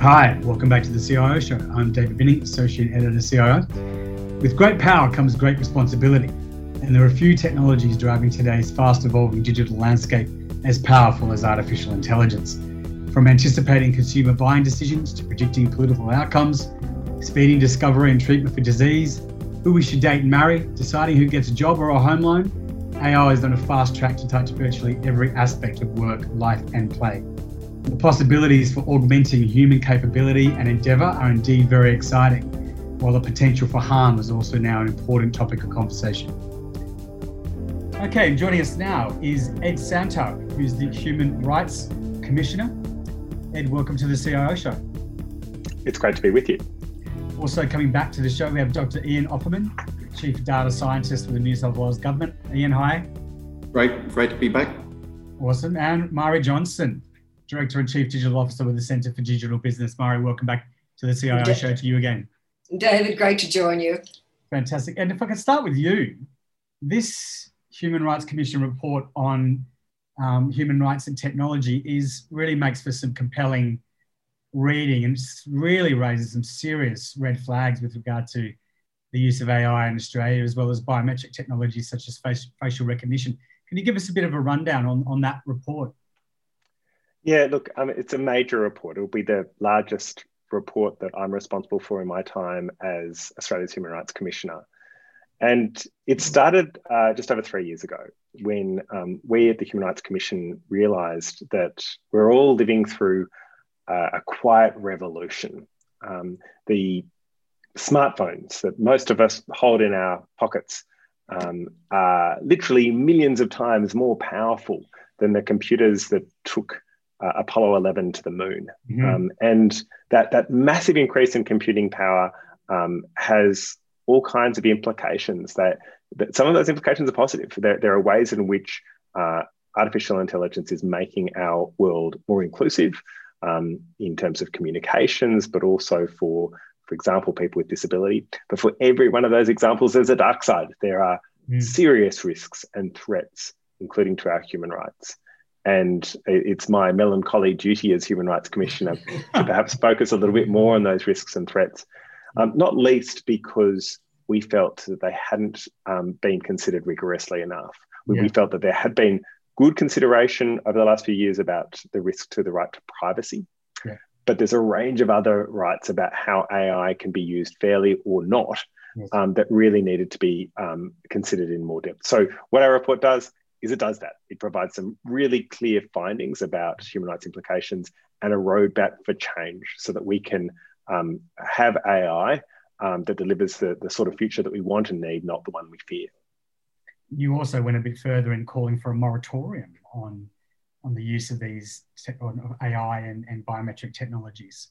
Hi, welcome back to the CIO Show. I'm David Binning, Associate Editor CIO. With great power comes great responsibility, and there are few technologies driving today's fast evolving digital landscape as powerful as artificial intelligence. From anticipating consumer buying decisions to predicting political outcomes, speeding discovery and treatment for disease, who we should date and marry, deciding who gets a job or a home loan, AI is on a fast track to touch virtually every aspect of work, life, and play. The possibilities for augmenting human capability and endeavour are indeed very exciting, while the potential for harm is also now an important topic of conversation. Okay, joining us now is Ed Santow, who's the Human Rights Commissioner. Ed, welcome to the CIO Show. It's great to be with you. Also coming back to the show, we have Dr. Ian Oppermann, Chief Data Scientist with the New South Wales Government. Ian, hi. Great, great to be back. Awesome. And Marie Johnson, Director and Chief Digital Officer with the Centre for Digital Business. Marie, welcome back to the CIO da- show to you again. David, great to join you. Fantastic. And if I could start with you, this Human Rights Commission report on um, human rights and technology is really makes for some compelling reading and really raises some serious red flags with regard to the use of AI in Australia, as well as biometric technologies such as face, facial recognition. Can you give us a bit of a rundown on, on that report? Yeah, look, um, it's a major report. It'll be the largest report that I'm responsible for in my time as Australia's Human Rights Commissioner. And it started uh, just over three years ago when um, we at the Human Rights Commission realised that we're all living through uh, a quiet revolution. Um, the smartphones that most of us hold in our pockets um, are literally millions of times more powerful than the computers that took uh, Apollo 11 to the moon. Mm-hmm. Um, and that, that massive increase in computing power um, has all kinds of implications that, that some of those implications are positive. There, there are ways in which uh, artificial intelligence is making our world more inclusive um, in terms of communications, but also for, for example, people with disability. But for every one of those examples, there's a dark side. There are mm. serious risks and threats, including to our human rights. And it's my melancholy duty as Human Rights Commissioner to perhaps focus a little bit more on those risks and threats, um, not least because we felt that they hadn't um, been considered rigorously enough. We, yeah. we, felt that there had been good consideration over the last few years about the risk to the right to privacy. Yeah. But there's a range of other rights about how AI can be used fairly or not yes. um, that really needed to be um, considered in more depth. So, what our report does is it does that. It provides some really clear findings about human rights implications and a roadmap for change so that we can um, have AI um, that delivers the, the sort of future that we want and need, not the one we fear. You also went a bit further in calling for a moratorium on, on the use of these on AI and, and biometric technologies.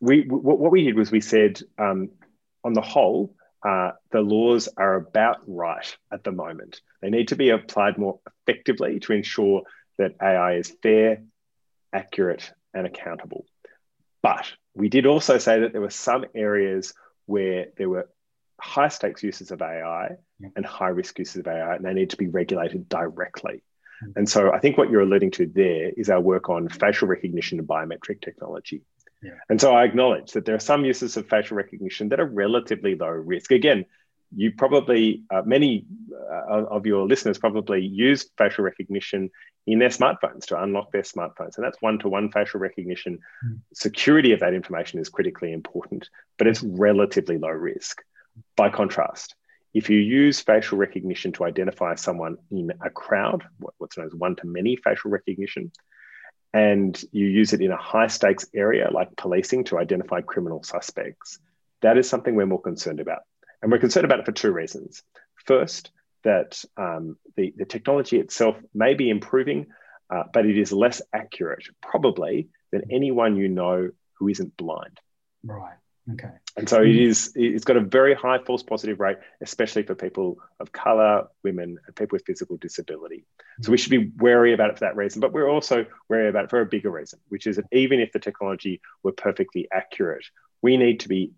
We, what we did was we said, um, on the whole, uh, the laws are about right at the moment. They need to be applied more effectively to ensure that AI is fair, accurate, and accountable. But we did also say that there were some areas where there were high stakes uses of AI yeah. and high risk uses of AI, and they need to be regulated directly. Mm-hmm. And so I think what you're alluding to there is our work on facial recognition and biometric technology. Yeah. And so I acknowledge that there are some uses of facial recognition that are relatively low risk. Again, you probably, uh, many uh, of your listeners probably use facial recognition in their smartphones to unlock their smartphones. And that's one to one facial recognition. Mm. Security of that information is critically important, but it's relatively low risk. By contrast, if you use facial recognition to identify someone in a crowd, what's known as one to many facial recognition, and you use it in a high stakes area like policing to identify criminal suspects, that is something we're more concerned about. And we're concerned about it for two reasons. First, that um, the, the technology itself may be improving, uh, but it is less accurate, probably, than anyone you know who isn't blind. Right. Okay. And so it is, it's got a very high false positive rate, especially for people of color, women, and people with physical disability. So we should be wary about it for that reason, but we're also wary about it for a bigger reason, which is that even if the technology were perfectly accurate, we need to be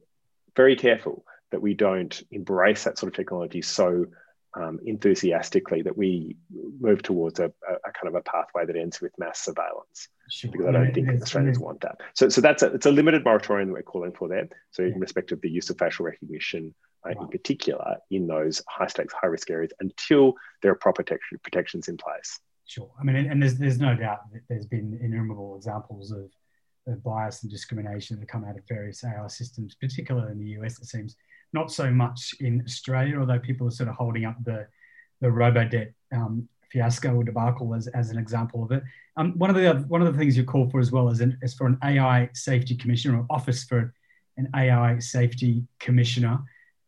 very careful that we don't embrace that sort of technology so um, enthusiastically that we move towards a, a, kind of a pathway that ends with mass surveillance. Sure. Because I don't think Australians want that. So, so that's a, it's a limited moratorium that we're calling for there. So, in respect of the use of facial recognition, uh, in particular, in those high stakes, high risk areas, until there are proper protection, protections in place. Sure. I mean, and there's there's no doubt that there's been innumerable examples of, of bias and discrimination that come out of various AI systems, particularly in the US. It seems not so much in Australia, although people are sort of holding up the the robodebt um, fiasco or debacle as, as an example of it. Um, one of the one of the things you call for as well is, an, is for an AI safety commissioner or office for an AI safety commissioner.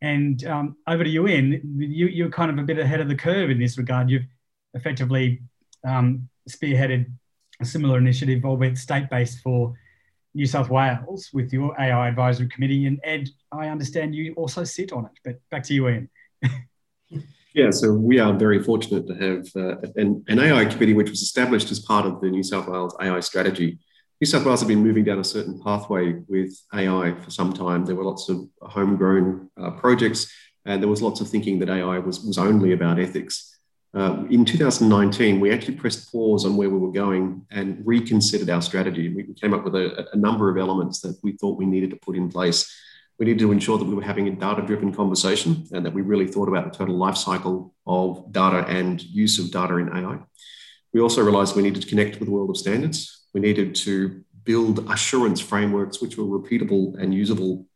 And um, over to you, Ian. You, you're kind of a bit ahead of the curve in this regard. You've effectively um, spearheaded a similar initiative, albeit state-based, for New South Wales with your AI advisory committee. And Ed, I understand you also sit on it. But back to you, Ian. yeah, so we are very fortunate to have uh, an, an, AI committee which was established as part of the New South Wales AI strategy. New South Wales have been moving down a certain pathway with AI for some time. There were lots of homegrown uh, projects, and there was lots of thinking that AI was, was only about ethics. Um, in 2019, we actually pressed pause on where we were going and reconsidered our strategy. We came up with a, a, number of elements that we thought we needed to put in place. We needed to ensure that we were having a data driven conversation and that we really thought about the total life cycle of data and use of data in AI. We also realized we needed to connect with the world of standards. We needed to build assurance frameworks which were repeatable and usable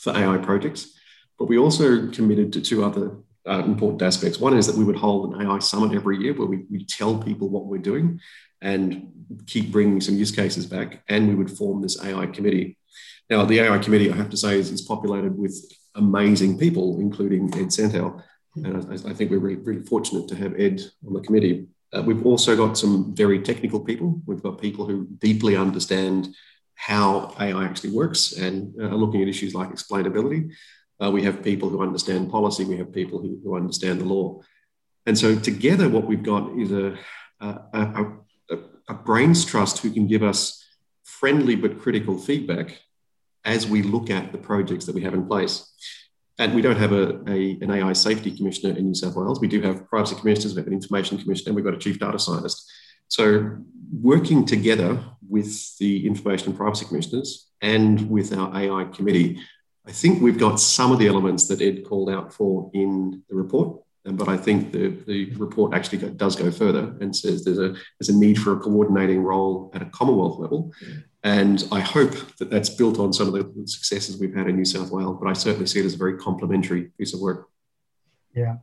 for AI projects. But we also committed to two other uh, important aspects. One is that we would hold an AI summit every year where we, we tell people what we're doing and keep bringing some use cases back. And we would form this AI committee. Now, the AI committee, I have to say, is, is populated with amazing people, including Ed Santow. And I, I think we're really, really, fortunate to have Ed on the committee. Uh, we've also got some very technical people. We've got people who deeply understand how AI actually works and uh, are looking at issues like explainability. Uh, we have people who understand policy. We have people who, who understand the law. And so together, what we've got is a, a, a, a brains trust who can give us friendly but critical feedback as we look at the projects that we have in place. And we don't have a, a, an AI safety commissioner in New South Wales. We do have privacy commissioners, we have an information commissioner, and we've got a chief data scientist. So, working together with the information and privacy commissioners and with our AI committee, I think we've got some of the elements that Ed called out for in the report, but I think the, the report actually does go further and says there's a, there's a need for a coordinating role at a Commonwealth level. And I hope that that's built on some of the successes we've had in New South Wales, but I certainly see it as a very complementary piece of work. Yeah.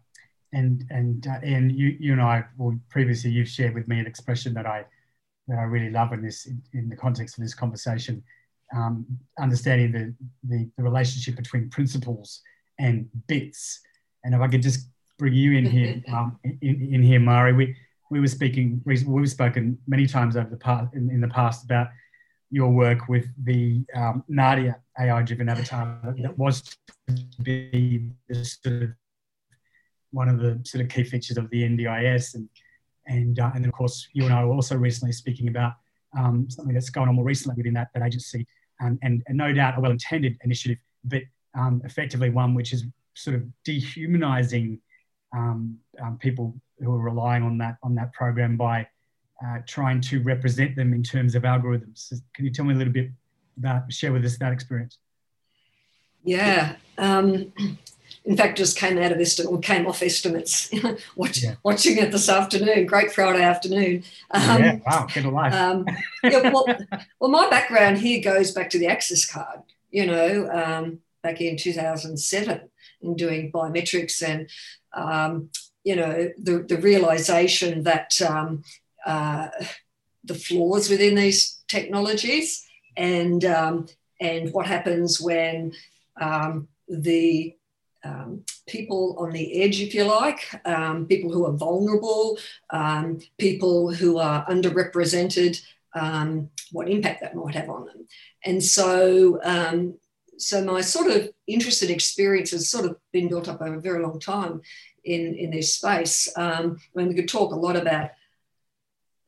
And and uh, and you you and I well previously you've shared with me an expression that I that I really love in this in, in the context of this conversation, um, understanding the, the, the relationship between principles and bits. And if I could just bring you in here, um, in, in, here, Marie, we, we were speaking, we've spoken many times over the past, in, in the past about your work with the um, Nadia AI-driven avatar that was to be sort of one of the sort of key features of the NDIS, and and uh, and then of course you and I were also recently speaking about um, something that's going on more recently within that, that agency um, and, and, no doubt a well-intended initiative, but um, effectively one which is sort of dehumanizing um, um, people who are relying on that on that program by uh, trying to represent them in terms of algorithms. Can you tell me a little bit about share with us that experience? Yeah. Um, in fact, just came out of estimate or came off estimates. Watch, yeah. Watching it this afternoon, great Friday afternoon. Um, yeah, wow, get alive. um, yeah, well, well, my background here goes back to the access card. You know, um, back in 2007, in doing biometrics and um, you know the the realization that um, uh, the flaws within these technologies and um, and what happens when the um, people on the edge, if you like, um, people who are vulnerable, um, people who are underrepresented, um, what impact that might have on them. And so, um, so my sort of interest and experience has sort of been built up over a very long time in, in this space. Um, I mean, we could talk a lot about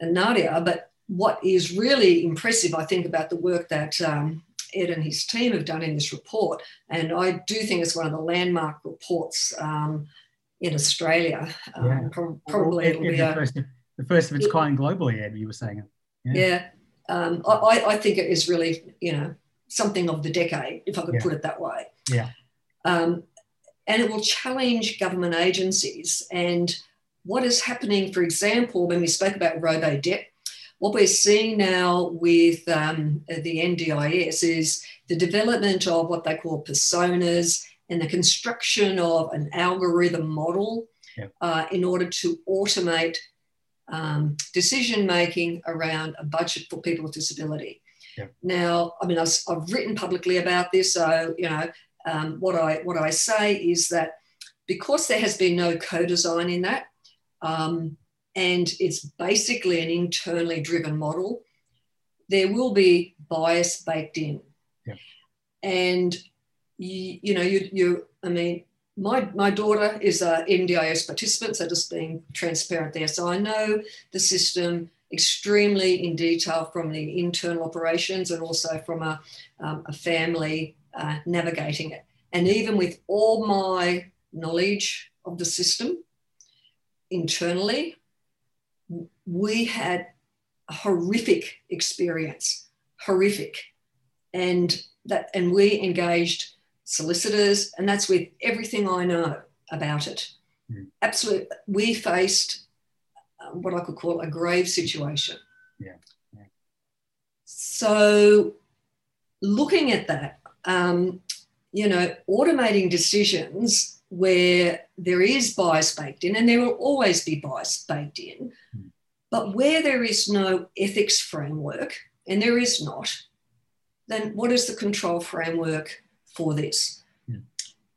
Nadia, but what is really impressive, I think, about the work that um, Ed and his team have done in this report. And I do think it's one of the landmark reports um, in Australia. Um, Probably well, it'll be a, first, the first of its kind globally, Ed, you were saying. Yeah. yeah. um, I, I, think it is really, you know, something of the decade, if I could yeah. put it that way. Yeah. Um, and it will challenge government agencies. And what is happening, for example, when we spoke about robo debt, what we're seeing now with um, the NDIS is the development of what they call personas and the construction of an algorithm model yeah. uh, in order to automate um, decision making around a budget for people with disability. Yeah. Now, I mean, I've, I've, written publicly about this, so you know um, what I what I say is that because there has been no co-design in that, um, and it's basically an internally driven model, there will be bias baked in, yeah. and you, you know you you I mean my, my daughter is a NDIS participant, so just being transparent there. So I know the system extremely in detail from the internal operations and also from a, um, a family uh, navigating it. And even with all my knowledge of the system internally, we had a horrific experience, horrific. And that and we engaged solicitors, and that's with everything I know about it. Mm. Absolutely, we faced um, what I could call a grave situation. Yeah. yeah. So, looking at that, um, you know, automating decisions where there is bias baked in, and there will always be bias baked in, mm. but where there is no ethics framework, and there is not, then what is the control framework for this. Yeah.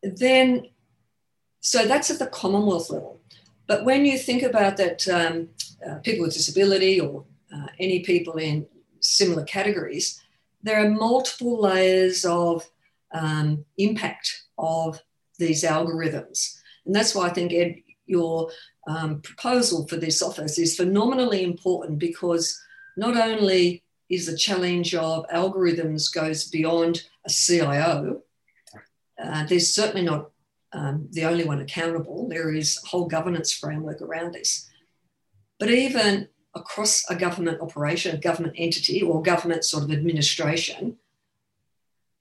Then, so that's at the Commonwealth level. But when you think about that, um, uh, people with disability or uh, any people in similar categories, there are multiple layers of um, impact of these algorithms. And that's why I think, Ed, your um, proposal for this office is phenomenally important because not only is the challenge of algorithms goes beyond a CIO, uh, there's certainly not um, the only one accountable. There is a whole governance framework around this. But even across a government operation, a government entity, or government sort of administration,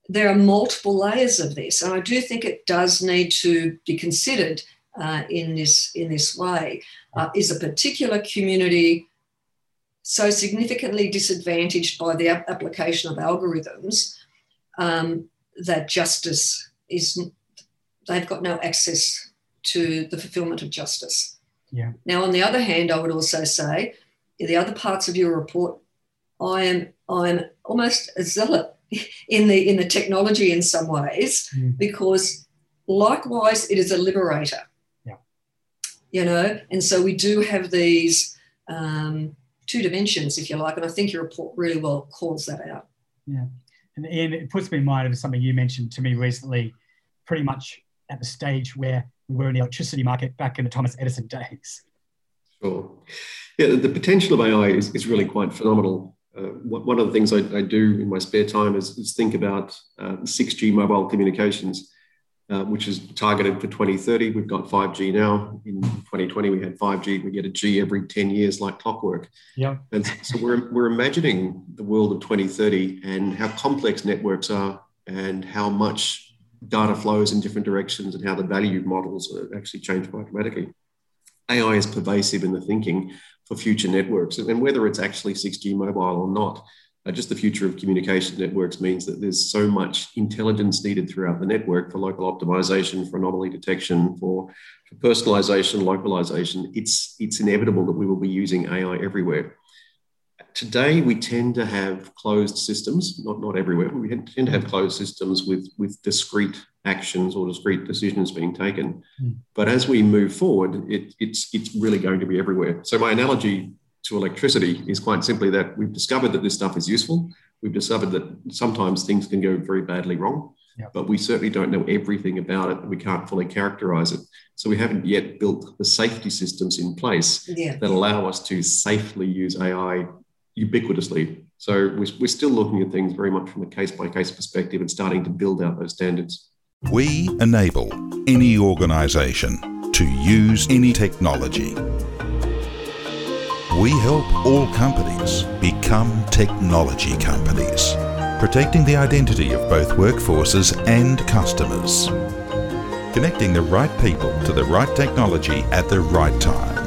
there are multiple layers of this. And I do think it does need to be considered uh, in, this, in this way. Uh, is a particular community so significantly disadvantaged by the application of algorithms um, that justice is they've got no access to the fulfillment of justice. Yeah. Now, on the other hand, I would also say the other parts of your report, I am I'm almost a zealot in the in the technology in some ways mm. because likewise it is a liberator. Yeah. You know, and so we do have these um, two dimensions, if you like, and I think your report really well calls that out. Yeah. And Ian, it puts me in mind of something you mentioned to me recently, pretty much at the stage where we were in the electricity market back in the Thomas Edison days. Sure. Yeah, the, the potential of AI is, is really quite phenomenal. Uh, one of the things I, I, do in my spare time is, is think about uh, 6G mobile communications uh, which is targeted for 2030. We've got 5G now. In 2020, we had 5G. We get a G every 10 years, like clockwork. Yeah. And so we're, we're imagining the world of 2030 and how complex networks are and how much data flows in different directions and how the value models are actually changed quite dramatically. AI is pervasive in the thinking for future networks. And whether it's actually 6G mobile or not, uh, just the future of communication networks means that there's so much intelligence needed throughout the network for local optimization, for anomaly detection, for, for personalization, localization. It's, it's inevitable that we will be using AI everywhere. Today, we tend to have closed systems, not, not everywhere, but we tend to have closed systems with, with discrete actions or discrete decisions being taken. Mm. But as we move forward, it, it's, it's really going to be everywhere. So, my analogy to electricity is quite simply that we've discovered that this stuff is useful. We've discovered that sometimes things can go very badly wrong, yep. but we certainly don't know everything about it. We can't fully characterize it. So we haven't yet built the safety systems in place yeah. that allow us to safely use AI ubiquitously. So we're, we're still looking at things very much from a case by case perspective and starting to build out those standards. We enable any organization to use any technology We help all companies become technology companies, protecting the identity of both workforces and customers. Connecting the right people to the right technology at the right time.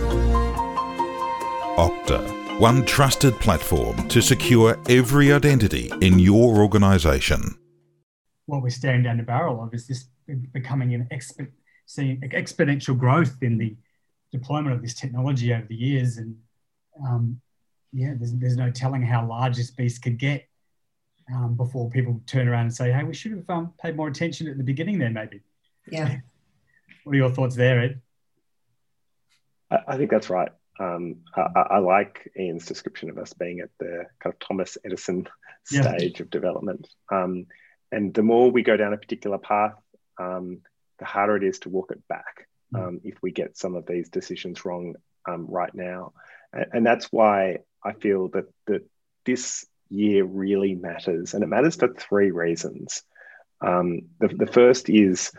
Okta, one trusted platform to secure every identity in your organisation. What we're staring down the barrel of is this becoming an exp- seeing exponential growth in the deployment of this technology over the years and um, yeah, there's, there's no telling how large this beast could get um, before people turn around and say, hey, we should have um, paid more attention at the beginning there, maybe. Yeah. what are your thoughts there, Ed? I, I think that's right. Um, I, I, like Ian's description of us being at the kind of Thomas Edison stage yeah. of development. Um, and the more we go down a particular path, um, the harder it is to walk it back mm. if we get some of these decisions wrong right now. And that's why I feel that, that this year really matters. And it matters for three reasons. Um, the, the first is,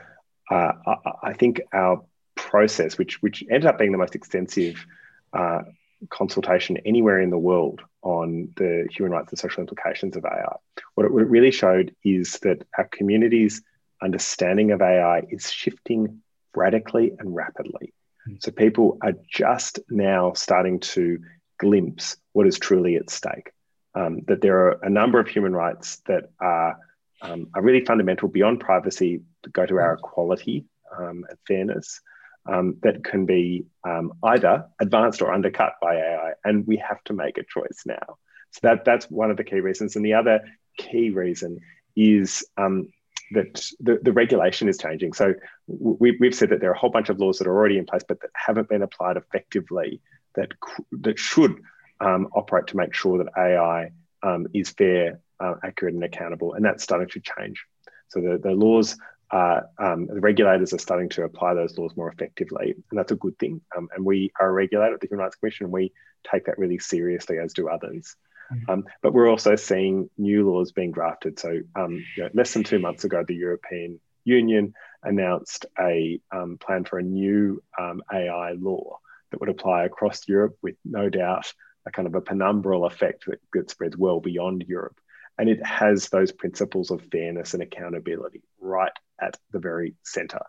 uh, I, I, think, our process, which, which ended up being the most extensive uh, consultation anywhere in the world on the human rights and social implications of AI. What it, really showed is that our community's understanding of AI is shifting radically and rapidly. So people are just now starting to glimpse what is truly at stake. Um, that there are a number of human rights that are, um, are really fundamental beyond privacy to go to our equality um, and fairness um, that can be um, either advanced or undercut by AI. And we have to make a choice now. So that, that's one of the key reasons. And the other key reason is um, that the, the regulation is changing. So we, we've said that there are a whole bunch of laws that are already in place, but that haven't been applied effectively that, that should um, operate to make sure that AI um, is fair, uh, accurate, and accountable. And that's starting to change. So the, the laws, are, um, the regulators are starting to apply those laws more effectively. And that's a good thing. Um, and we are a regulator at the Human Rights Commission, and we take that really seriously, as do others. Mm-hmm. Um, but we're also seeing new laws being drafted. So, um, you know, less than two months ago, the European Union announced a um, plan for a new um, AI law that would apply across Europe with no doubt a kind of a penumbral effect that, that spreads well beyond Europe. And it has those principles of fairness and accountability right at the very center.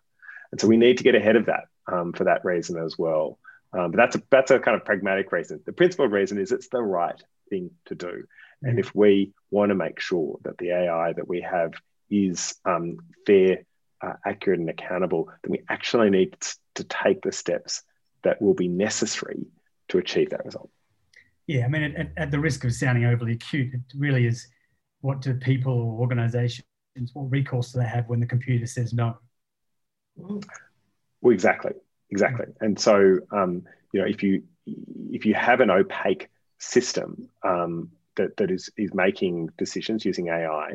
And so we need to get ahead of that um, for that reason as well. Um, but that's a, that's a kind of pragmatic reason. The principal reason is it's the right thing to do. And if we want to make sure that the AI that we have is um, fair, uh, accurate, and accountable, then we actually need to take the steps that will be necessary to achieve that result. Yeah, I mean, at, at the risk of sounding overly cute, it really is what do people or organizations, what recourse do they have when the computer says no? Well, exactly, exactly. And so, um, you know, if you if you have an opaque system um, that, that is, is making decisions using AI.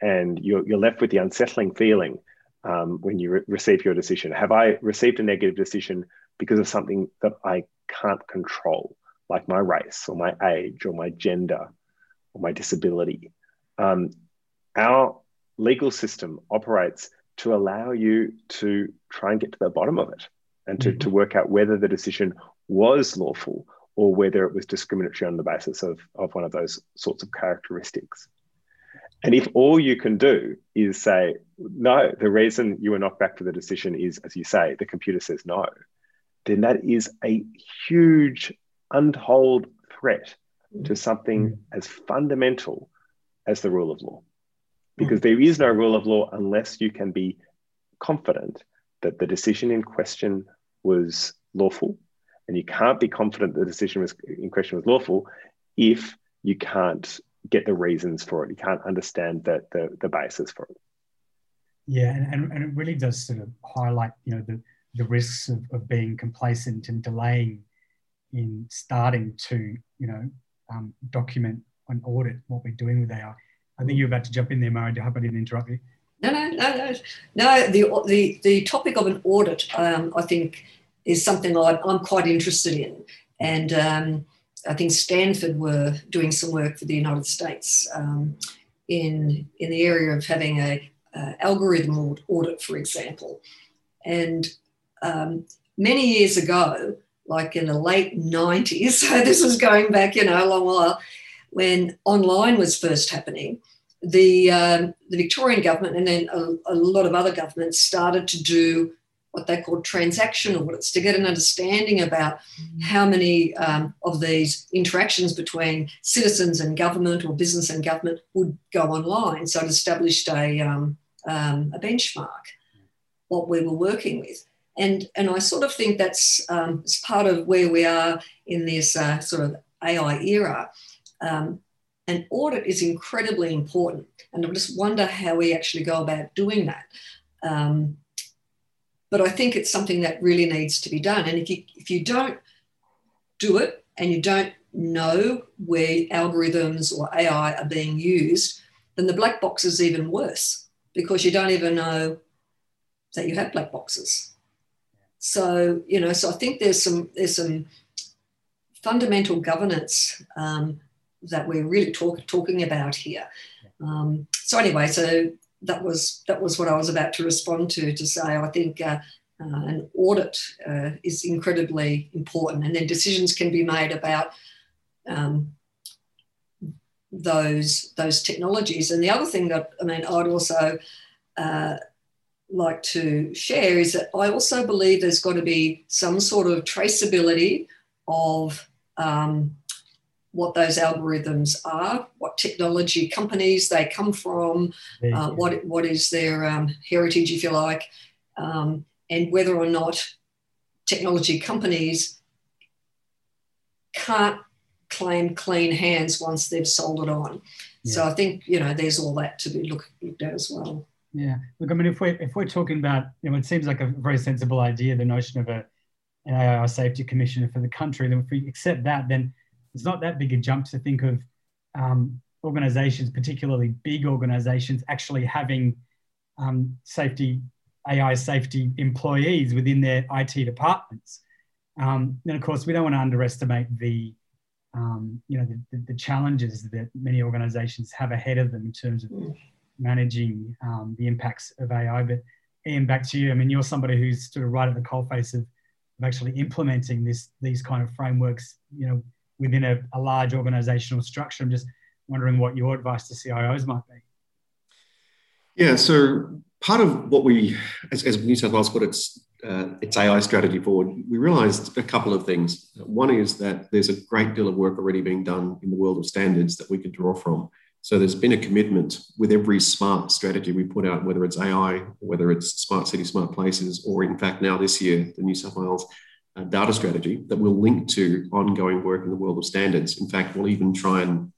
And you're, you're left with the unsettling feeling um, when you re- receive your decision. Have I received a negative decision because of something that I can't control, like my race or my age or my gender or my disability? Um, our legal system operates to allow you to try and get to the bottom of it and to, mm-hmm. to work out whether the decision was lawful or whether it was discriminatory on the basis of, of one of those sorts of characteristics. And if all you can do is say, no, the reason you were knocked back for the decision is, as you say, the computer says no, then that is a huge untold threat to something mm. as fundamental as the rule of law. Because mm. there is no rule of law unless you can be confident that the decision in question was lawful and you can't be confident the decision was in question was lawful if you can't get the reasons for it. You can't understand the, the, the basis for it. Yeah, and, and it really does sort of highlight, you know, the, the risks of, of being complacent and delaying in starting to, you know, um, document and audit what we're doing with AI. I think you're about to jump in there, Marie. I hope I didn't interrupt you. No, no, no, no. No, the, the, the topic of an audit, um, I think, is something I, am quite interested in. And um, I think Stanford were doing some work for the United States um, in, in the area of having a, algorithm audit, for example. And um, many years ago, like in the late 90s. So this was going back, you know, a long while when online was first happening. The, um, the Victorian government and then a, a lot of other governments started to do what they call transactional audits to get an understanding about how many um, of these interactions between citizens and government or business and government would go online. So it established a, um, um, a benchmark, what we were working with. And, and I sort of think that's um, part of where we are in this uh, sort of AI era. Um, an audit is incredibly important. And I just wonder how we actually go about doing that. Um, but I think it's something that really needs to be done. And if you if you don't do it and you don't know where algorithms or AI are being used, then the black box is even worse because you don't even know that you have black boxes. So you know, so I think there's some there's some fundamental governance um, that we're really talk, talking about here. Um, so anyway, so that was that was what I was about to respond to to say I think uh, uh, an audit uh, is incredibly important, and then decisions can be made about um, those those technologies. And the other thing that I mean I'd also uh, like to share is that I also believe there's got to be some sort of traceability of um, what those algorithms are, what technology companies they come from, uh, what, what is their um, heritage, if you like, um, and whether or not technology companies can't claim clean hands once they've sold it on. Yeah. So I think you know there's all that to be look, looked at as well. Yeah, look, I mean, if we if we're talking about, you know, it seems like a very sensible idea, the notion of a an AI safety commissioner for the country. Then if we accept that, then it's not that big a jump to think of um, organizations, particularly big organizations, actually having um, safety, AI safety employees within their IT departments. Um, and of course, we don't want to underestimate the, um, you know, the, the, challenges that many organizations have ahead of them in terms of managing um, the impacts of AI. But Ian, back to you. I mean, you're somebody who's sort of right at the coalface of, of actually implementing this, these kind of frameworks, you know, within a, a large organizational structure. I'm just wondering what your advice to CIOs might be. Yeah, so part of what we, as, as New South Wales put its uh, its AI strategy forward, we realised a couple of things. One is that there's a great deal of work already being done in the world of standards that we could draw from. So there's been a commitment with every smart strategy we put out, whether it's AI, whether it's smart city, smart places, or in fact now this year the New South Wales uh, data strategy that will link to ongoing work in the world of standards. In fact, we'll even try and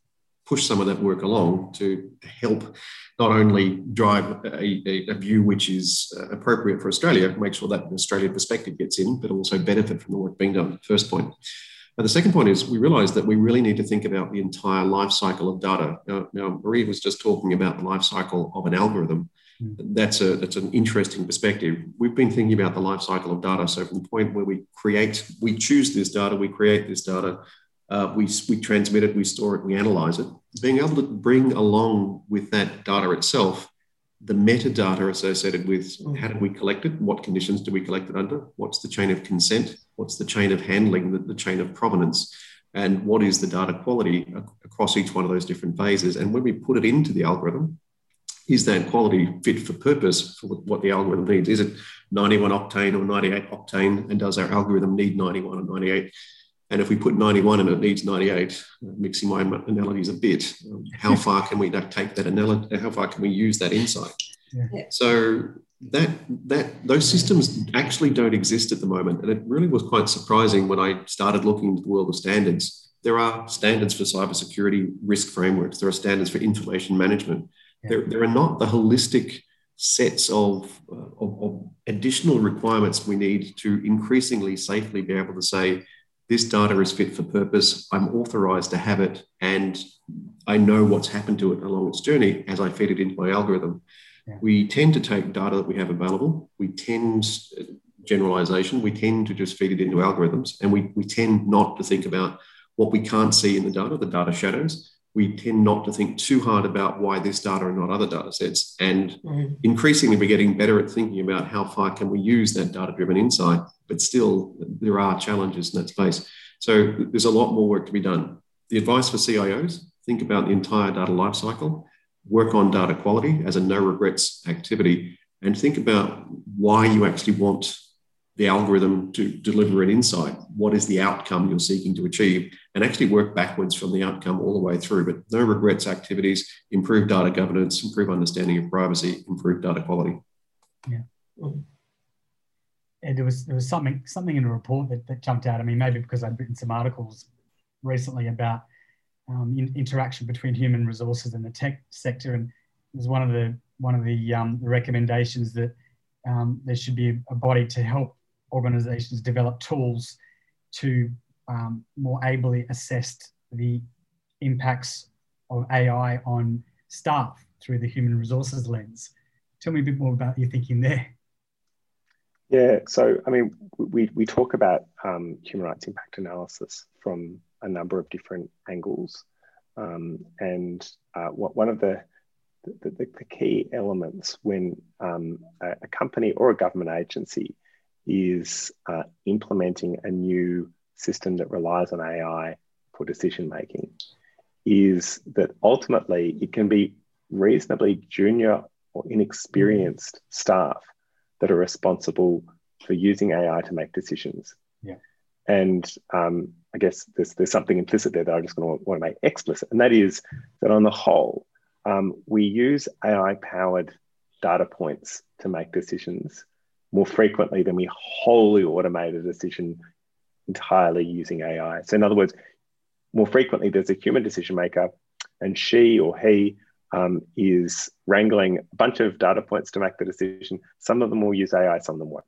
push some of that work along to help not only drive a, a, view which is uh, appropriate for Australia, make sure that an Australian perspective gets in, but also benefit from the work being done. First point. But the second point is we realize that we really need to think about the entire life cycle of data. Now, now Marie was just talking about the life cycle of an algorithm. That's a that's an interesting perspective. We've been thinking about the life cycle of data. So from the point where we create, we choose this data, we create this data, uh, we we transmit it, we store it, we analyze it. Being able to bring along with that data itself the metadata associated with how did we collect it, what conditions do we collect it under, what's the chain of consent, what's the chain of handling, the, the chain of provenance, and what is the data quality across each one of those different phases. And when we put it into the algorithm, is that quality fit for purpose for what the algorithm needs? Is it 91 octane or 98 octane? And does our algorithm need 91 or 98? And if we put 91 and it needs 98, mixing my analogies a bit, um, how far can we take that analogy? How far can we use that insight? Yeah. So that that those systems actually don't exist at the moment, and it really was quite surprising when I started looking into the world of standards. There are standards for cybersecurity risk frameworks. There are standards for information management there, there are not the holistic sets of, uh, of, of, additional requirements we need to increasingly safely be able to say, this data is fit for purpose, I'm authorized to have it, and I know what's happened to it along its journey as I feed it into my algorithm. Yeah. We tend to take data that we have available, we tend, generalization, we tend to just feed it into algorithms, and we, we tend not to think about what we can't see in the data, the data shadows, we tend not to think too hard about why this data and not other data sets. And mm. increasingly, we're getting better at thinking about how far can we use that data driven insight, but still, there are challenges in that space. So there's a lot more work to be done. The advice for CIOs think about the entire data lifecycle, work on data quality as a no regrets activity, and think about why you actually want the algorithm to deliver an insight. What is the outcome you're seeking to achieve? And actually work backwards from the outcome all the way through. But no regrets activities, improve data governance, improve understanding of privacy, improve data quality. Yeah. And there was there was something something in the report that, that jumped out. I mean, maybe because I'd written some articles recently about um, in, interaction between human resources and the tech sector, and it was one of the one of the, um, recommendations that um, there should be a body to help organizations develop tools to um, more ably assess the impacts of AI on staff through the human resources lens. Tell me a bit more about your thinking there. Yeah, so I mean, we, we talk about um, human rights impact analysis from a number of different angles. Um, and uh, what, one of the, the, the, the key elements when um, a, a, company or a government agency is uh, implementing a new system that relies on AI for decision making is that ultimately it can be reasonably junior or inexperienced staff that are responsible for using AI to make decisions. Yeah. And um, I guess there's, there's something implicit there that I'm just want to, want to make explicit, and that is that on the whole, um, we use AI powered data points to make decisions more frequently than we wholly automate a decision entirely using AI. So, in other words, more frequently there's a human decision maker, and she or he um, is wrangling a bunch of data points to make the decision. Some of them will use AI, some of them won't.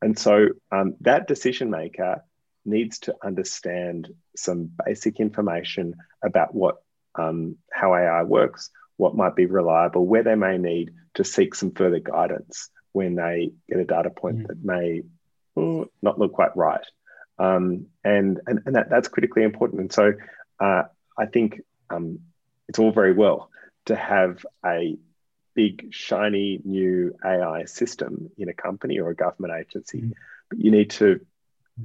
And so um, that decision maker needs to understand some basic information about what um, how AI works, what might be reliable, where they may need to seek some further guidance when they get a data point mm. that may mm, not look quite right. Um, and and, and that, that's critically important. And so uh, I think um, it's all very well to have a big, shiny new AI system in a company or a government agency, mm. but you need to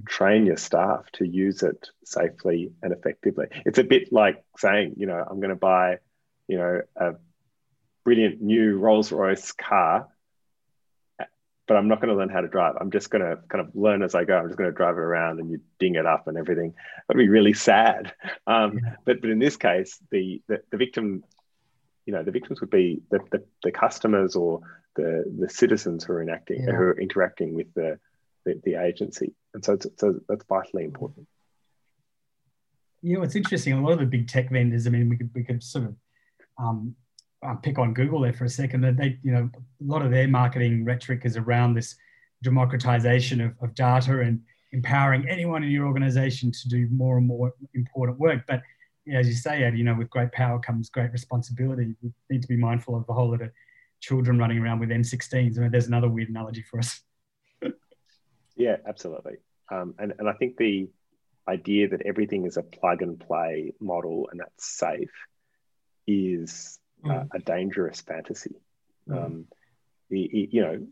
train your staff to use it safely and effectively. It's a bit like saying, you know, I'm going to buy, you know, a brilliant new Rolls Royce car but I'm not going to learn how to drive. I'm just going to kind of learn as I go. I'm just going to drive it around and you ding it up and everything. That'd be really sad. Um, yeah. But but in this case, the, the, the victim, you know, the victims would be the, the, the customers or the the citizens who are enacting yeah. who are interacting with the, the, the agency, and so so that's vitally important. Yeah, it's interesting. A lot of the big tech vendors. I mean, we could we could sort of um, uh, pick on Google there for a second. That they, you know, a lot of their marketing rhetoric is around this democratization of, of data and empowering anyone in your organization to do more and more important work. But as you say, Ed, you know, with great power comes great responsibility. We need to be mindful of a whole lot of children running around with M16s. I mean, there's another weird analogy for us. yeah, absolutely. Um, and, and I think the idea that everything is a plug and play model and that's safe is mm. a dangerous fantasy. Mm. Um, you know,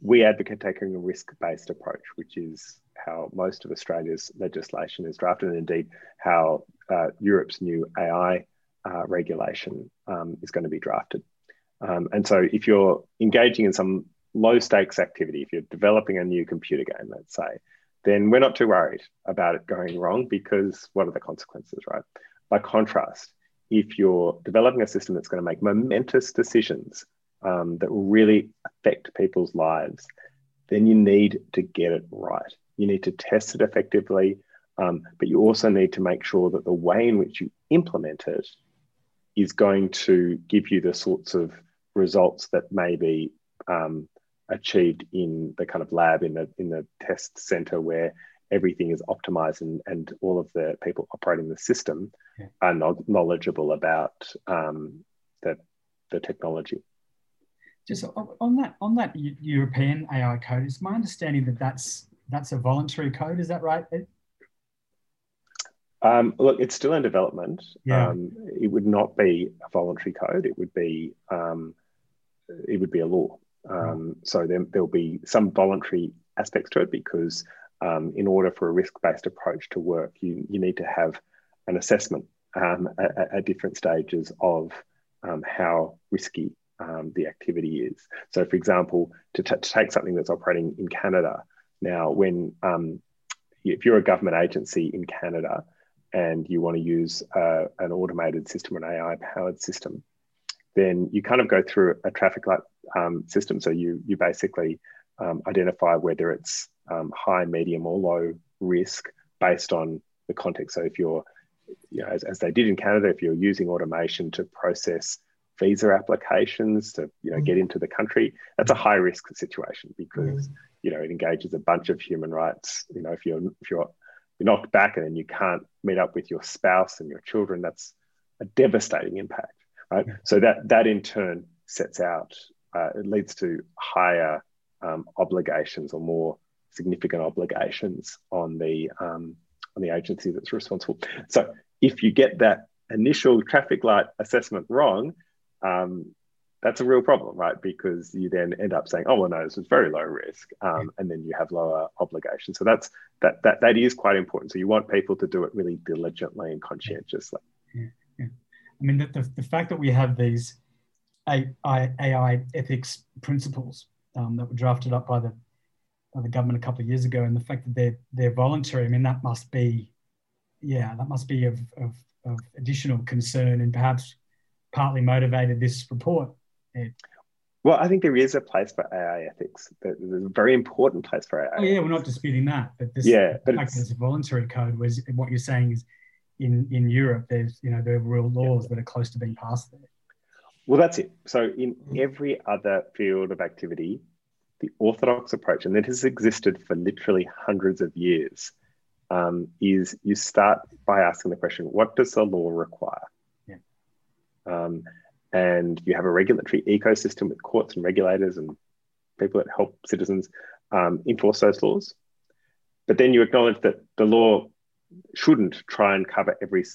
we advocate taking a risk-based approach, which is how most of Australia's legislation is drafted, and indeed how uh, Europe's new AI uh, regulation um, is going to be drafted. Um, and so, if you're engaging in some low-stakes activity, if you're developing a new computer game, let's say, then we're not too worried about it going wrong because what are the consequences, right? By contrast, if you're developing a system that's going to make momentous decisions um, that will really affect people's lives, then you need to get it right. You need to test it effectively, um, but you also need to make sure that the way in which you implement it is going to give you the sorts of results that may be um, achieved in the kind of lab in the in the test center where everything is optimized and, and all of the people operating the system yeah. are no- knowledgeable about um, the, the technology. Just on that on that European AI code, is my understanding that that's that's a voluntary code. Is that right? Um, look, it's still in development. Yeah. Um, it would not be a voluntary code. It would be um, it would be a law. Um, so there, there'll be some voluntary aspects to it because um, in order for a risk-based approach to work, you, you need to have an assessment um, at, at, different stages of um, how risky um, the activity is. So, for example, to, to, take something that's operating in Canada now, when um, if you're a government agency in Canada and you want to use uh, an automated system, an AI-powered system, then you kind of go through a traffic light um, system. So you you basically um, identify whether it's um, high, medium, or low risk based on the context. So if you're, you know, as, as they did in Canada, if you're using automation to process visa applications to you know get into the country, that's a high risk situation because you know it engages a bunch of human rights. You know, if you're if you're you're knocked back and then you can't meet up with your spouse and your children, that's a devastating impact, right? So that that in turn sets out uh, it leads to higher um, obligations or more significant obligations on the um, on the agency that's responsible. So if you get that initial traffic light assessment wrong, um, that's a real problem, right? Because you then end up saying, "Oh well, no, this is very low risk," um, and then you have lower obligations. So that's that that that is quite important. So you want people to do it really diligently and conscientiously. Yeah, yeah. I mean, the, the, the fact that we have these AI, AI ethics principles um, that were drafted up by the by the government a couple of years ago, and the fact that they're they're voluntary. I mean, that must be, yeah, that must be of, of, of additional concern, and perhaps partly motivated this report. Yeah. Well, I think there is a place for AI ethics. There's a very important place for AI. Oh yeah, we're not disputing that, but this, yeah, but fact it's, a voluntary code was what you're saying is in in Europe, there's you know there are real laws yeah. that are close to being passed there. Well, that's it. So, in every other field of activity, the orthodox approach, and that has existed for literally hundreds of years, um, is you start by asking the question what does the law require? Yeah. Um, and you have a regulatory ecosystem with courts and regulators and people that help citizens um, enforce those laws. But then you acknowledge that the law shouldn't try and cover every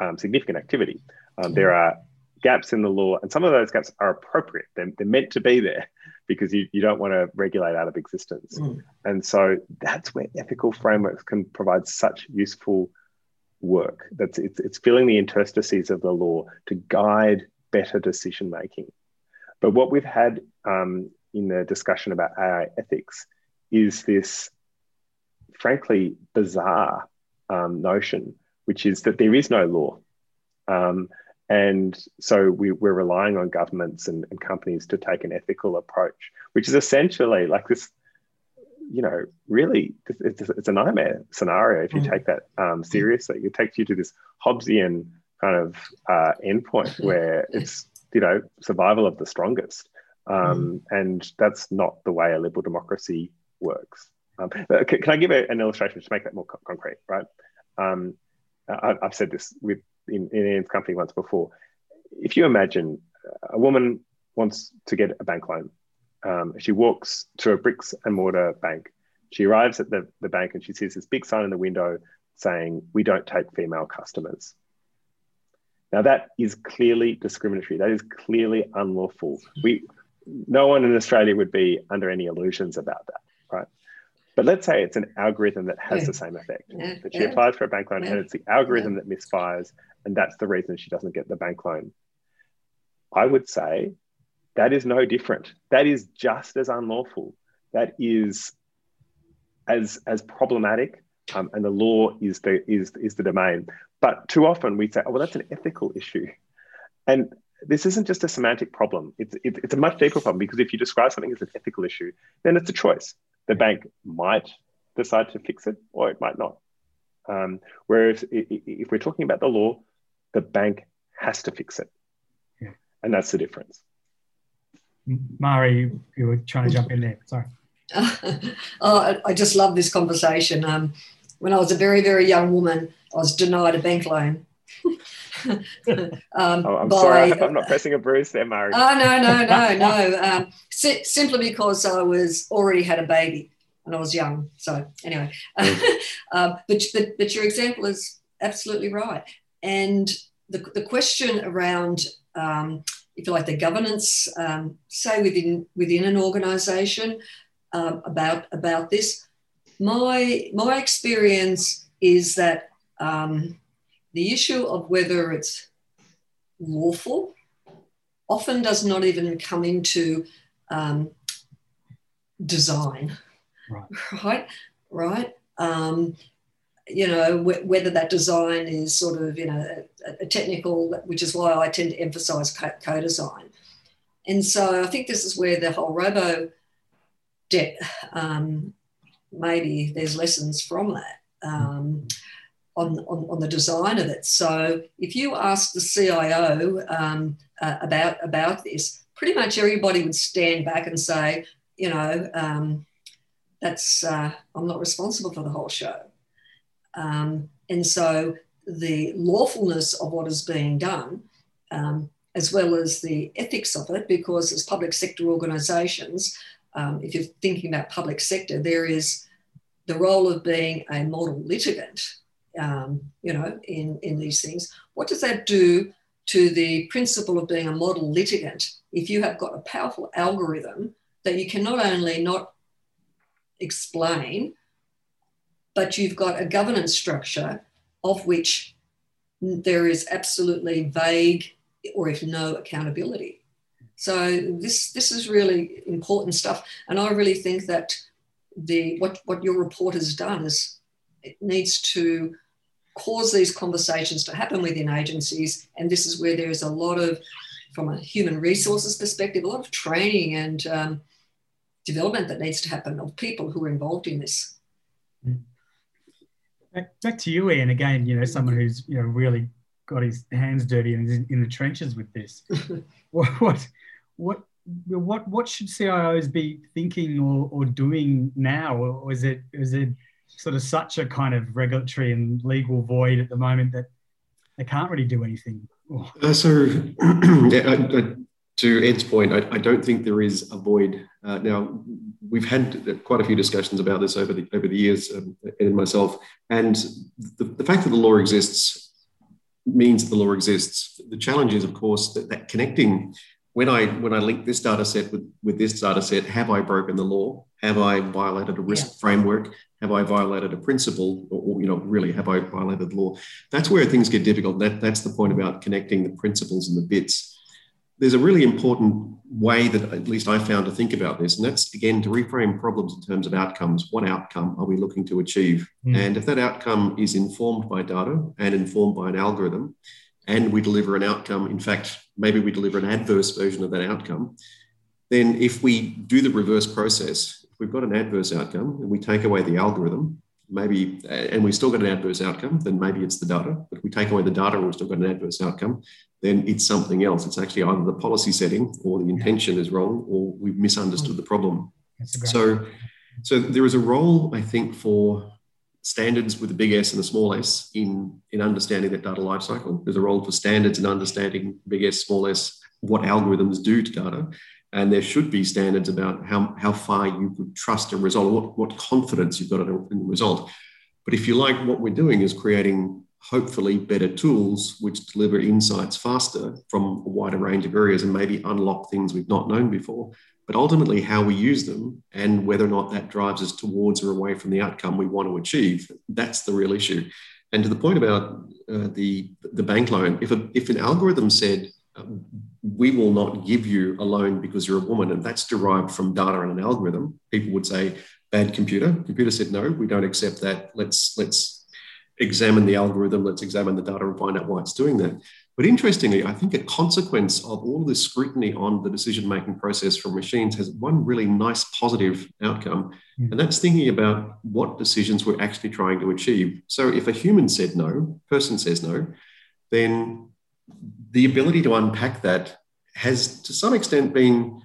um, significant activity. Um, there are gaps in the law, and some of those gaps are appropriate. They're, they're meant to be there because you, you don't want to regulate out of existence. Mm. And so that's where ethical frameworks can provide such useful work. That's it's, it's filling the interstices of the law to guide better decision making. But what we've had um, in the discussion about AI ethics is this, frankly, bizarre um, notion, which is that there is no law. Um, and so we, are relying on governments and, and, companies to take an ethical approach, which is essentially like this, you know, really, it's, it's a nightmare scenario if you mm. take that um, seriously. It takes you to this Hobbesian kind of uh, endpoint where it's, you know, survival of the strongest. Um, mm. And that's not the way a liberal democracy works. Um, can, can, I give a, an illustration to make that more co- concrete, right? Um, I, have said this with in, in company once before. If you imagine a woman wants to get a bank loan, um, she walks to a bricks and mortar bank. She arrives at the, the bank and she sees this big sign in the window saying, We don't take female customers. Now, that is clearly discriminatory. That is clearly unlawful. We, no one in Australia would be under any illusions about that, right? But let's say it's an algorithm that has yeah. the same effect. Yeah. That she yeah. applies for a bank loan and it's the algorithm that misfires, and that's the reason she doesn't get the bank loan. I would say that is no different. That is just as unlawful. That is as as problematic, um, and the law is the is is the domain. But too often we say, "Oh, well, that's an ethical issue," and this isn't just a semantic problem. It's, it's a much deeper problem because if you describe something as an ethical issue, then it's a choice. The bank might decide to fix it or it might not. Um, whereas if we're talking about the law, the bank has to fix it. Yeah. And that's the difference. Marie, you were trying to jump in there. Sorry. oh, I just love this conversation. Um, when I was a very, very young woman, I was denied a bank loan. um, oh, I'm by, sorry, I'm not pressing a bruise there, Marie. Oh, no, no, no, no. Um, si- simply because I was already had a baby and I was young. So, anyway, um, but, but, but your example is absolutely right. And the, the question around, um, if you like, the governance, um, say within within an organisation um, about about this, my my experience is that um, the issue of whether it's lawful often does not even come into um, design, right? Right. right? Um, you know, wh- whether that design is sort of, you know, a, a technical, which is why I tend to emphasize co design. And so I think this is where the whole robo debt, um, maybe there's lessons from that. Um, on, on, on, the design of it. So if you ask the CIO um, uh, about about this, pretty much everybody would stand back and say, you know, um, that's uh, I'm not responsible for the whole show. Um, and so the lawfulness of what is being done, um, as well as the ethics of it, because as public sector organisations, um, if you're thinking about public sector, there is the role of being a model litigant, um, you know, in, in these things. What does that do to the principle of being a model litigant if you have got a powerful algorithm that you can not only not explain, but you've got a governance structure of which there is absolutely vague or if no accountability. So this this is really important stuff, and I really think that the what what your report has done is it needs to cause these conversations to happen within agencies, and this is where there is a lot of from a human resources perspective, a lot of training and um, development that needs to happen of people who are involved in this. Back, back to you, Ian. Again, you know, someone who's you know really got his hands dirty and is in, in the trenches with this. what, what, what, what, what should CIOs be thinking or, or doing now, or is it is it sort of such a kind of regulatory and legal void at the moment that they can't really do anything? Uh, so, yeah, I, I, to Ed's point, I, I, don't think there is a void. Uh, now, we've had quite a few discussions about this over the over the years, um, and myself, and the, the, fact that the law exists means that the law exists. The challenge is, of course, that, that connecting. When I when I link this data set with, with this data set, have I broken the law? Have I violated a risk yeah. framework? Have I violated a principle? Or, or, you know, really, have I violated the law? That's where things get difficult. That, that's the point about connecting the principles and the bits there's a really important way that at least I found to think about this, and that's again to reframe problems in terms of outcomes. What outcome are we looking to achieve? Mm. And if that outcome is informed by data and informed by an algorithm, and we deliver an outcome, in fact, maybe we deliver an adverse version of that outcome, then if we do the reverse process, we've got an adverse outcome and we take away the algorithm, maybe, and we still got an adverse outcome, then maybe it's the data. But if we take away the data and we've still got an adverse outcome, then it's something else. It's actually either the policy setting or the intention is wrong or we've misunderstood the problem. So, so there is a role, I think, for standards with a big S and a small s in, in understanding that data lifecycle. There's a role for standards in understanding big S, small s, what algorithms do to data. And there should be standards about how, how far you could trust a result, what, what confidence you've got in the result. But if you like, what we're doing is creating hopefully better tools which deliver insights faster from a wider range of areas and maybe unlock things we've not known before. But ultimately, how we use them and whether or not that drives us towards or away from the outcome we want to achieve, that's the real issue. And to the point about uh, the, the bank loan, if, a, if an algorithm said, uh, we will not give you a loan because you're a woman, and that's derived from data and an algorithm, people would say, bad computer. Computer said, no, we don't accept that. Let's, let's examine the algorithm, let's examine the data and find out why it's doing that. But interestingly, I think a consequence of all this scrutiny on the decision making process from machines has one really nice positive outcome. Mm. And that's thinking about what decisions we're actually trying to achieve. So if a human said no, person says no, then the ability to unpack that has to some extent been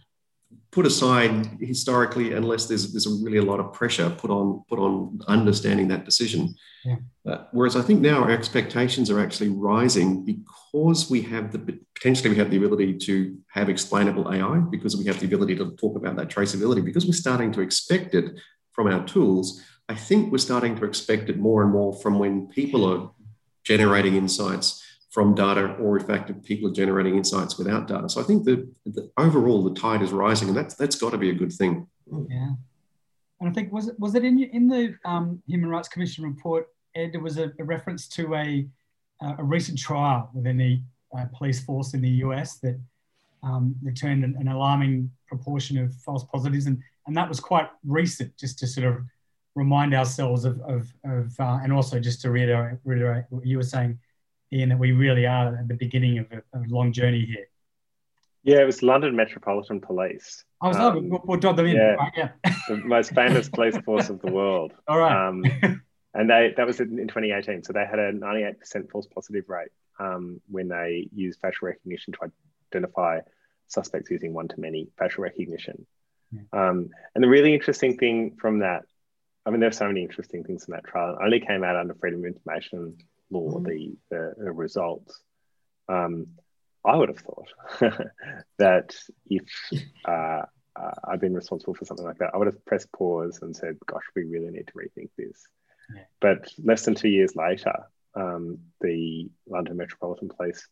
put aside historically unless there's there's a really a lot of pressure put on put on understanding that decision. Yeah. Uh, whereas I think now our expectations are actually rising because we have the potentially we have the ability to have explainable AI because we have the ability to talk about that traceability because we're starting to expect it from our tools. I think we're starting to expect it more and more from when people are generating insights from data, or in fact, people are generating insights without data. So I think that, overall the tide is rising, and that's that's got to be a good thing. Yeah, and I think was it was it in in the um, Human Rights Commission report, Ed? There was a, a reference to a a recent trial within the uh, police force in the US that um, returned an, an, alarming proportion of false positives, and and that was quite recent. Just to sort of remind ourselves of of, of uh, and also just to reiterate, reiterate what you were saying Ian, that we really are at the beginning of a, a long journey here. Yeah, it was London Metropolitan Police. I was um, we'll, we'll them in. Yeah, right, yeah. the most famous police force of the world. All right. Um, and they that was in, in 2018. So they had a 98% false positive rate um, when they used facial recognition to identify suspects using one-to-many facial recognition. Yeah. Um, and the really interesting thing from that, I mean, there are so many interesting things in that trial. It only came out under freedom of information law, mm. the, the, results, um, I would have thought that if uh, uh, I'd been responsible for something like that, I would have pressed pause and said, gosh, we really need to rethink this. Yeah. But less than two years later, um, the London Metropolitan Police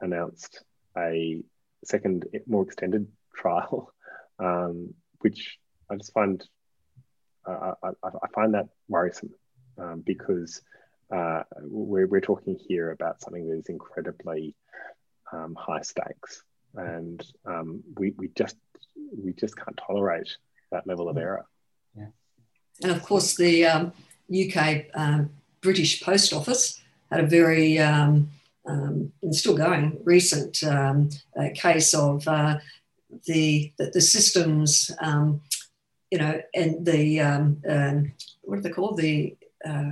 announced a second, more extended trial, um, which I just find uh, I, I, find that worrisome um, because uh, we're, we're talking here about something that is incredibly um, high stakes, and um, we, we just we just can't tolerate that level of error. Yeah. And of course, the um, UK um, British Post Office had a very um, um, and still going recent uh, case of uh, the, the, the systems, you know, and the what are they called the uh,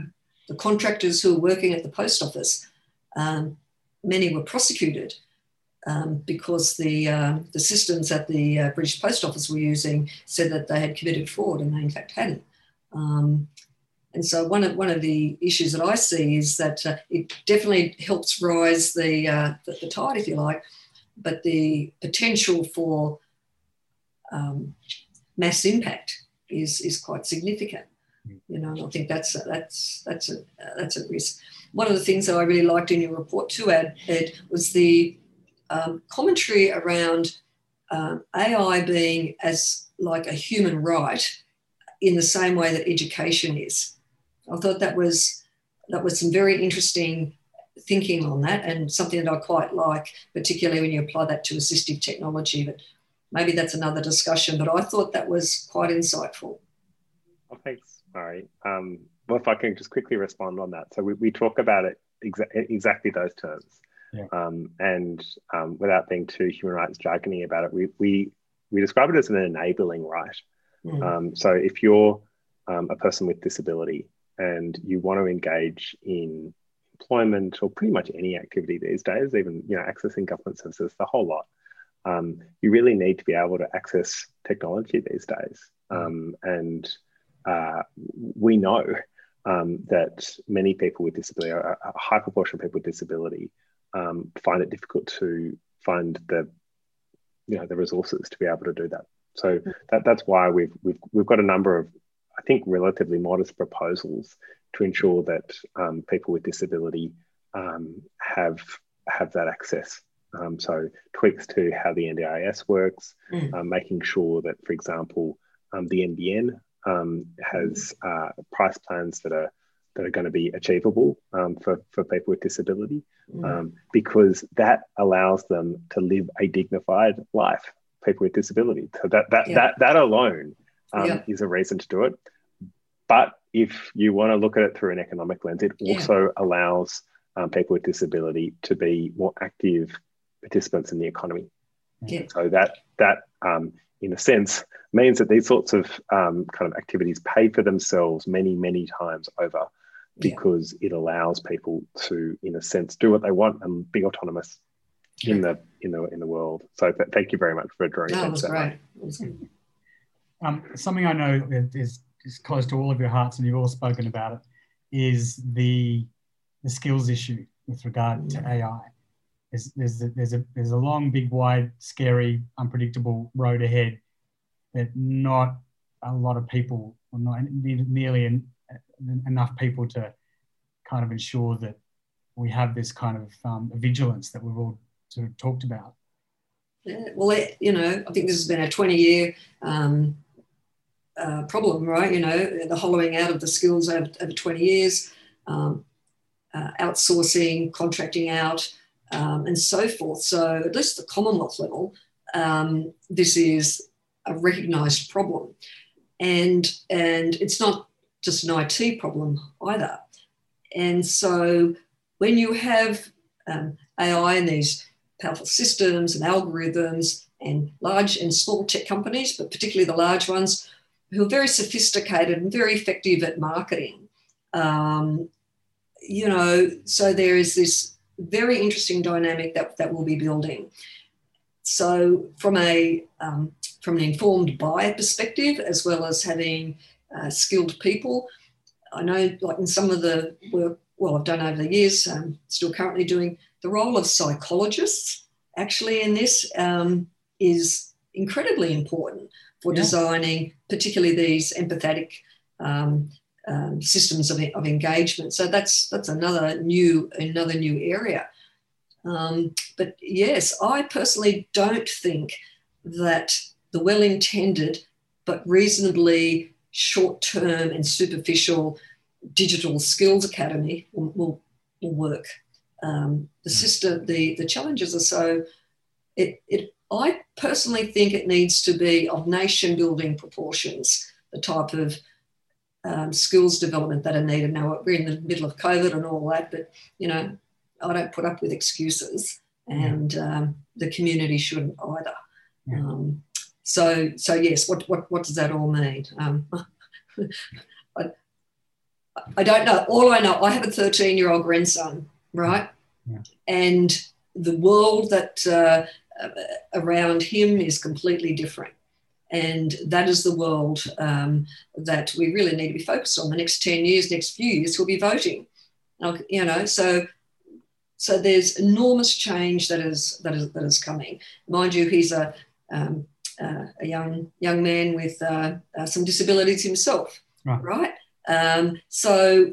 the contractors who were working at the post office, um, many were prosecuted um, because the, uh, the systems that the uh, British Post Office were using said that they had committed fraud and they in fact hadn't. Um, and so one of, one of the issues that I see is that uh, it definitely helps rise the, uh, the, the, tide, if you like, but the potential for um, mass impact is, is quite significant. You know, I think that's that's that's a that's a risk. One of the things that I really liked in your report too, Ed, Ed was the um, commentary around um, AI being as like a human right in the same way that education is. I thought that was that was some very interesting thinking on that and something that I quite like, particularly when you apply that to assistive technology. But maybe that's another discussion. But I thought that was quite insightful. Well, thanks. All right. Um, well, if I can just quickly respond on that. So we, we talk about it exa- exactly those terms. Yeah. Um, and um, without being too human rights jargony about it, we, we, we describe it as an enabling right. Mm. so if you're um, a person with disability and you want to engage in employment or pretty much any activity these days, even you know accessing government services, the whole lot, um, you really need to be able to access technology these days. Mm. Um, and uh, we know um, that many people with disability, a, high proportion of people with disability, um, find it difficult to find the, you know, the resources to be able to do that. So that, that's why we've, we've we've got a number of, I think, relatively modest proposals to ensure that um, people with disability um, have have that access. Um, so tweaks to how the NDIS works, mm. Um, making sure that, for example, the NBN um, has uh, price plans that are that are going to be achievable um, for, for people with disability mm. um, because that allows them to live a dignified life people with disability so that that yeah. that, that alone um, yeah. is a reason to do it but if you want to look at it through an economic lens it also yeah. allows um, people with disability to be more active participants in the economy so that that um, in a sense, means that these sorts of um, kind of activities pay for themselves many, many times over because yeah. it allows people to, in a sense, do what they want and be autonomous in the in the in the world. So th- thank you very much for drawing that. was great. Um, something I know is, is close to all of your hearts, and you've all spoken about it, is the the skills issue with regard to AI there's there's a, there's a there's a long, big, wide, scary, unpredictable road ahead that not a lot of people, or not nearly enough people to kind of ensure that we have this kind of um, vigilance that we've all sort of talked about. Yeah, well, it, you know, I think this has been a 20 year um, uh, problem, right? You know, the hollowing out of the skills over, over 20 years, um, uh, outsourcing, contracting out, um, and so forth. So, at least at the Commonwealth level, um, this is a recognised problem, and and it's not just an IT problem either. And so, when you have um, AI and these powerful systems and algorithms and large and small tech companies, but particularly the large ones, who are very sophisticated and very effective at marketing. Um, you know, so there is this very interesting dynamic that, that we'll be building. So, from a um, from an informed buyer perspective, as well as having uh, skilled people, I know, like in some of the work, well, I've done over the years, um, still currently doing the role of psychologists. Actually, in this um, is incredibly important for yeah. designing, particularly these empathetic um, um, systems of, of engagement. So that's that's another new another new area. Um, but yes, I personally don't think that the well-intended but reasonably short-term and superficial digital skills academy will, will, will work. Um, the system, the the challenges are so. It, it I personally think it needs to be of nation building proportions, the type of um, skills development that are needed. Now, we're in the middle of COVID and all that, but you know, I don't put up with excuses, and um, the community shouldn't either. Yeah. Um, so, so yes, what, what, what does that all mean? Um, I, I don't know. All I know, I have a 13 year old grandson, right? Yeah. And the world that uh, around him is completely different. And that is the world um, that we really need to be focused on. The next 10 years, next few years, we'll be voting. You know, so so there's enormous change that is that is that is coming. Mind you, he's a um, uh, a young young man with uh, uh, some disabilities himself, right? right? Um, so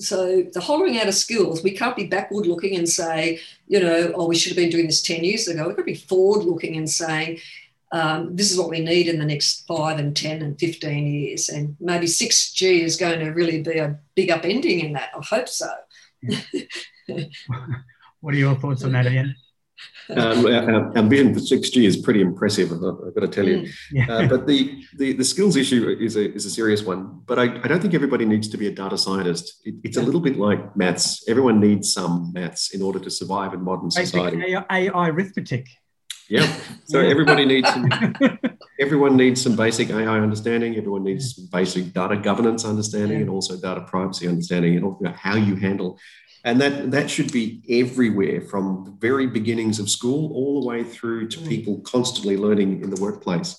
so the hollowing out of skills, we can't be backward looking and say, you know, oh, we should have been doing this 10 years ago. We've got to be forward looking and saying, um, this is what we need in the next five and 10 and 15 years. And maybe 6G is going to really be a big upending in that. I hope so. Yeah. what are your thoughts on that, Ian? Um, our, our, vision for 6G is pretty impressive, I've, got to tell you. Mm. Yeah. Uh, but the, the, the skills issue is a, is a serious one. But I, I don't think everybody needs to be a data scientist. It, it's a little bit like maths. Everyone needs some maths in order to survive in modern society. AI, AI arithmetic. Yeah. So everybody needs some, everyone needs some basic AI understanding. Everyone needs some basic data governance understanding and also data privacy understanding and how you handle. And that that should be everywhere from the very beginnings of school all the way through to people constantly learning in the workplace.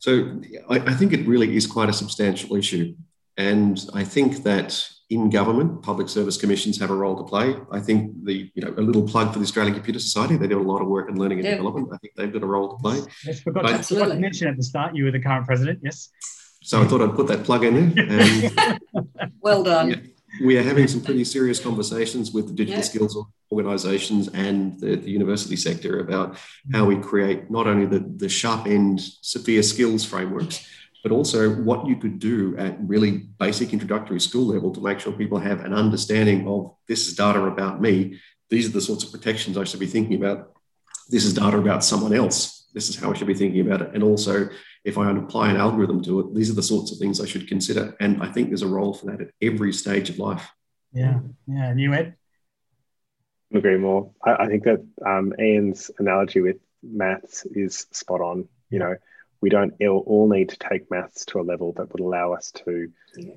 So I, I, think it really is quite a substantial issue. And i think that in government public service commissions have a role to play i think the you know a little plug for the australian computer society they do a lot of work in learning and yeah. development i think they've got a role to play yes forgot, I, forgot to mention at the start you were the current president yes so I thought I'd put that plug in there. And, well done. Yeah, we are having some pretty serious conversations with the digital yeah. skills organizations and the, the, university sector about how we create not only the, the sharp end severe skills frameworks but also what you could do at really basic introductory school level to make sure people have an understanding of this is data about me these are the sorts of protections i should be thinking about this is data about someone else this is how i should be thinking about it and also if I apply an algorithm to it, these are the sorts of things I should consider. And I think there's a role for that at every stage of life. Yeah, yeah. And you, Ed? I agree more. I, I think that um, Ian's analogy with maths is spot on. You know, we don't all need to take maths to a level that would allow us to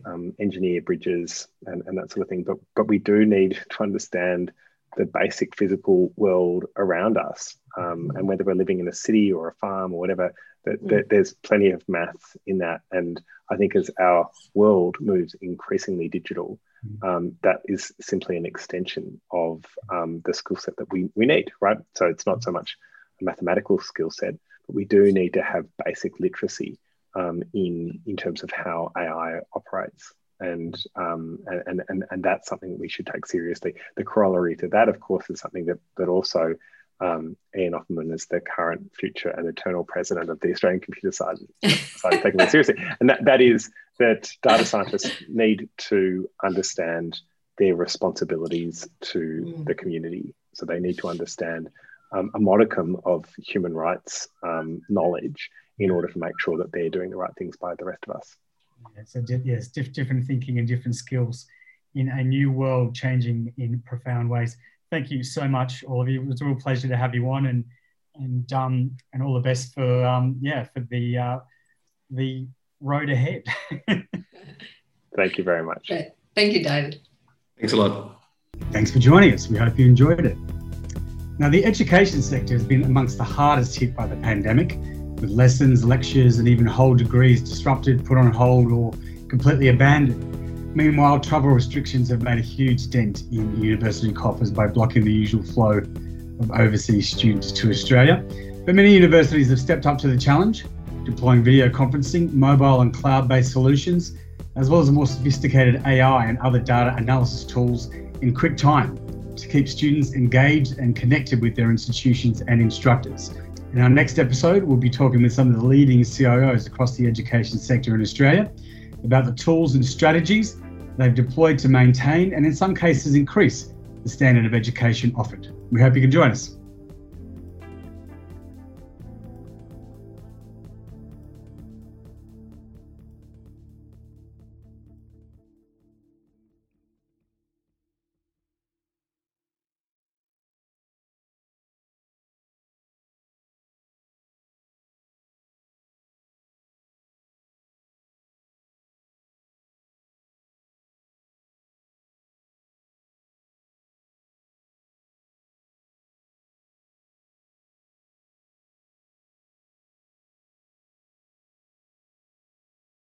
um, engineer bridges and, and that sort of thing. But but we do need to understand the basic physical world around us. Um, and whether we're living in a city or a farm or whatever, that, mm. there's plenty of maths in that. And I think as our world moves increasingly digital, mm. um, that is simply an extension of um, the skill set that we, we need, right? So it's not so much a mathematical skill set, but we do need to have basic literacy um, in, in terms of how AI operates. and, um, and, and, and that's something we should take seriously. The corollary to that, of course, is something that, that also um, Ian Oppermann is the current, future, and eternal president of the Australian Computer Science Society, taking that seriously. And that, that is that data scientists need to understand their responsibilities to mm. the community. So they need to understand um, a modicum of human rights um, knowledge in order to make sure that they're doing the right things by the rest of us. Yeah, so yes, diff- different thinking and different skills in a new world changing in profound ways. Thank you so much, all of you. It was a real pleasure to have you on, and and um, and all the best for um, yeah for the uh, the road ahead. Thank you very much. Thank you, David. Thanks a lot. Thanks for joining us. We hope you enjoyed it. Now, the education sector has been amongst the hardest hit by the pandemic, with lessons, lectures, and even whole degrees disrupted, put on hold, or completely abandoned. Meanwhile, travel restrictions have made a huge dent in university coffers by blocking the usual flow of overseas students to Australia. But many universities have stepped up to the challenge, deploying video conferencing, mobile and cloud based solutions, as well as more sophisticated AI and other data analysis tools in quick time to keep students engaged and connected with their institutions and instructors. In our next episode, we'll be talking with some of the leading CIOs across the education sector in Australia about the tools and strategies they've deployed to maintain and, in some cases, increase the standard of education offered. We hope you can join us.